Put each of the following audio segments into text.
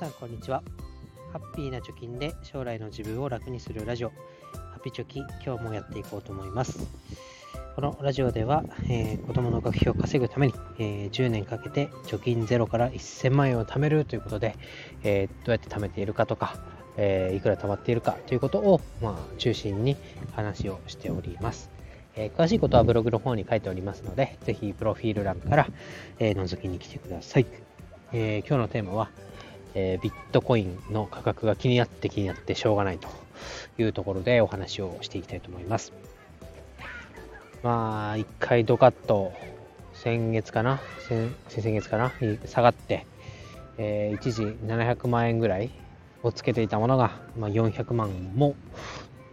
さんこんにちは。ハッピーな貯金で将来の自分を楽にするラジオ。ハピチョキ今日もやっていこうと思います。このラジオでは、えー、子供の学費を稼ぐために、えー、10年かけて貯金ゼロから1000万円を貯めるということで、えー、どうやって貯めているかとか、えいくら貯まっているかということを、まあ、中心に話をしております。え詳しいことはブログの方に書いておりますので、ぜひプロフィール欄から、え覗きに来てください。えー、今日のテーマは、えー、ビットコインの価格が気になって気になってしょうがないというところでお話をしていきたいと思います。まあ、一回ドカッと先月かな？先々月かな？に下がって、えー、一時700万円ぐらいをつけていたものが、まあ、400万も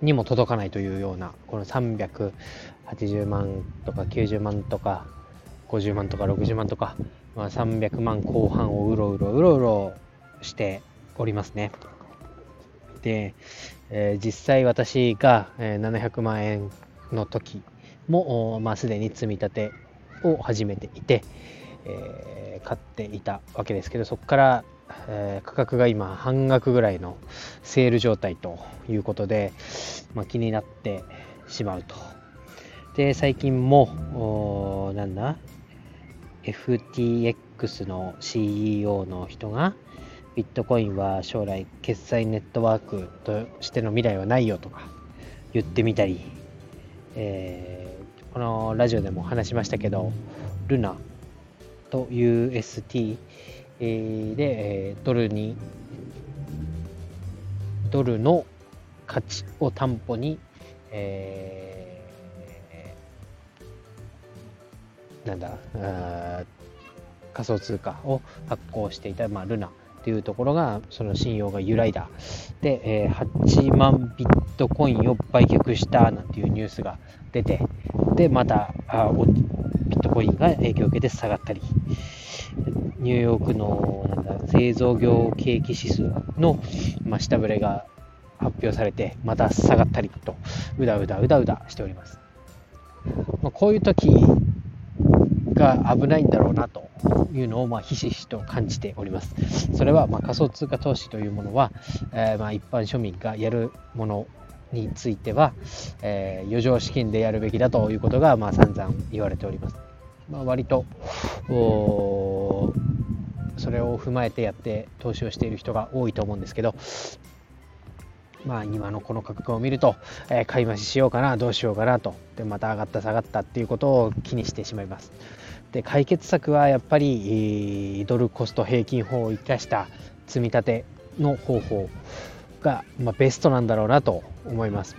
にも届かないというようなこの380万とか90万とか50万とか60万とかまあ、300万後半をうろうろうろうろしておりますね。で、えー、実際私が、700万円の時も、まあ、すでに積み立てを始めていて、えー、買っていたわけですけどそこから、えー、価格が今半額ぐらいのセール状態ということで、まあ、気になってしまうと。で最近もなんだ？FTX の CEO の人がビットコインは将来決済ネットワークとしての未来はないよとか言ってみたり、えー、このラジオでも話しましたけどルナと UST でドルにドルの価値を担保に、えーなんだ仮想通貨を発行していた、まあ、ルナっていうところがその信用が揺らいだ。で、えー、8万ビットコインを売却したなんていうニュースが出てでまたあビットコインが影響を受けて下がったり。ニューヨークのなんだ製造業景気指数の、まあ、下振れが発表されてまた下がったりとうだうだうだうだしております、まあ、こういう時が危ないんだろうなというのをまあひしひしと感じております。それはま仮想通貨投資というものは、えー、ま一般庶民がやるものについては、えー、余剰資金でやるべきだということがまあ散々言われております。まあ、割とそれを踏まえてやって投資をしている人が多いと思うんですけど、まあ、今のこの価格を見ると、えー、買い増ししようかなどうしようかなとでまた上がった下がったっていうことを気にしてしまいます。で解決策はやっぱりドルコスト平均法を生かした積み立ての方法が、まあ、ベストなんだろうなと思います。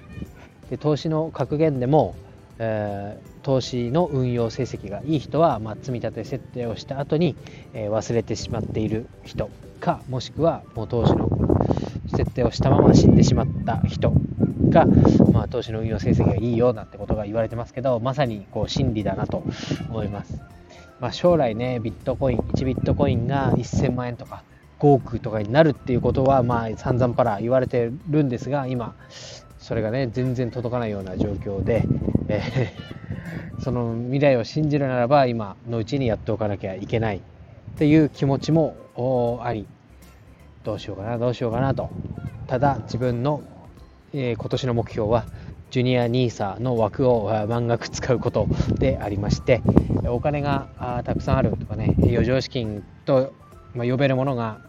で投資の格言でも、えー、投資の運用成績がいい人は、まあ、積み立て設定をした後に、えー、忘れてしまっている人かもしくはもう投資の設定をしたまま死んでしまった人が、まあ、投資の運用成績がいいよなんてことが言われてますけどまさにこう真理だなと思います。まあ、将来ね、ビットコイン、1ビットコインが1000万円とか5億とかになるっていうことは、まあ、散々パラ言われてるんですが、今、それがね、全然届かないような状況で、えー、その未来を信じるならば、今のうちにやっておかなきゃいけないっていう気持ちもあり、どうしようかな、どうしようかなと。ただ、自分の、えー、今年の目標は、ジュニア NISA の枠を満額使うことでありまして、お金がたくさんあるとかね、余剰資金と、ま呼べるものが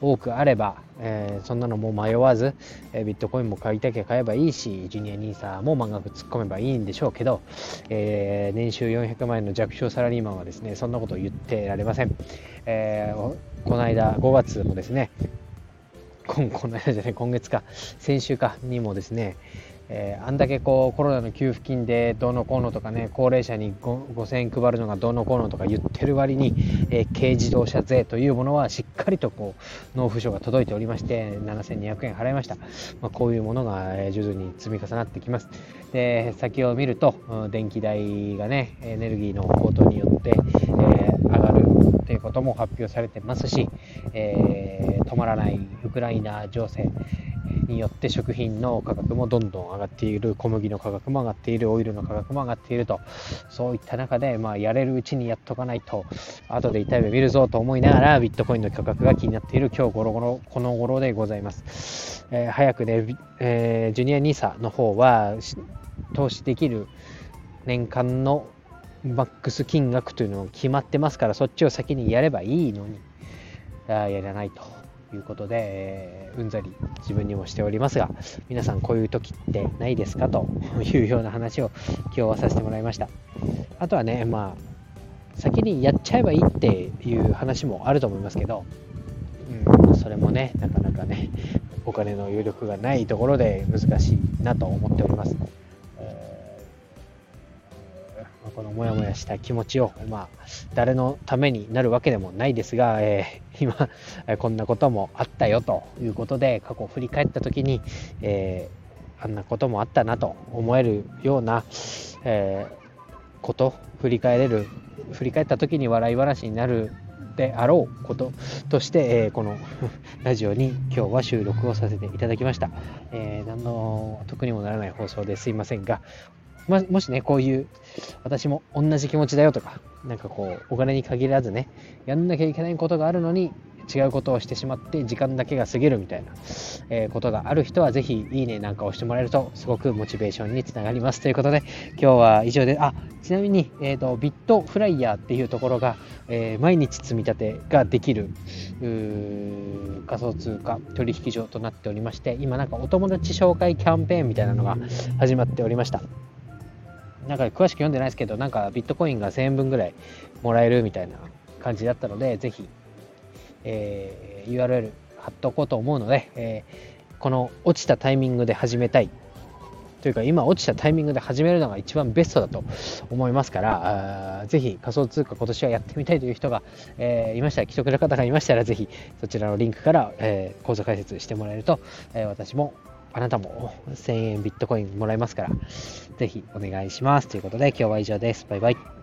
多くあれば、えー、そんなのも迷わず、えー、ビットコインも買いたきゃ買えばいいし、ジュニア NISA も満額突っ込めばいいんでしょうけど、えー、年収400万円の弱小サラリーマンはですね、そんなことを言ってられません。えこの間5月もですね、この間じゃない、今月か、先週かにもですね、えー、あんだけこうコロナの給付金でどうのこうのとかね高齢者に5000円配るのがどうのこうのとか言ってる割に、えー、軽自動車税というものはしっかりとこう納付書が届いておりまして7200円払いました、まあ、こういうものが、徐々に積み重なってきます。で先を見ると電気代がねエネルギーの高騰によって、えー、上がるということも発表されてますし、え止まらないウクライナ情勢。によって食品の価格もどんどん上がっている小麦の価格も上がっているオイルの価格も上がっていると。そういった中で、まあ、やれるうちにやっとかないと後で痛い目見るぞと思いながらビットコインの価格が気になっている今日ゴロゴロこの頃でございます、えー、早くね、えー、ジュニア NISA の方は投資できる年間のマックス金額というのが決まってますからそっちを先にやればいいのに。やらないと。いうことで、えー、うんざり自分にもしておりますが皆さんこういう時ってないですかというような話を今日はさせてもらいました。あとはねまあ先にやっちゃえばいいっていう話もあると思いますけど、うん、それもねなかなかねお金の余力がないところで難しいなと思っております。このモヤモヤした気持ちを、まあ、誰のためになるわけでもないですが、えー、今、こんなこともあったよということで、過去を振り返った時に、えー、あんなこともあったなと思えるような、えー、こと、振り返れる、振り返った時に笑い話になるであろうこととして、えー、この ラジオに今日は収録をさせていただきました。えー、何の得にもならない放送ですいませんが、ま、もしね、こういう、私も同じ気持ちだよとか、なんかこう、お金に限らずね、やんなきゃいけないことがあるのに、違うことをしてしまって時間だけが過ぎるみたいな、えー、ことがある人はぜひいいねなんか押してもらえるとすごくモチベーションにつながります。ということで今日は以上であちなみに、えーと、ビットフライヤーっていうところが、えー、毎日積み立てができる仮想通貨取引所となっておりまして今なんかお友達紹介キャンペーンみたいなのが始まっておりました。なんか詳しく読んでないですけど、なんかビットコインが1000円分ぐらいもらえるみたいな感じだったので、ぜひ、えー、URL 貼っとこうと思うので、えー、この落ちたタイミングで始めたいというか今落ちたタイミングで始めるのが一番ベストだと思いますからぜひ仮想通貨今年はやってみたいという人が、えー、いましたら既得な方がいましたらぜひそちらのリンクから、えー、講座解説してもらえると、えー、私もあなたも1000円ビットコインもらえますから、ぜひお願いします。ということで今日は以上です。バイバイ。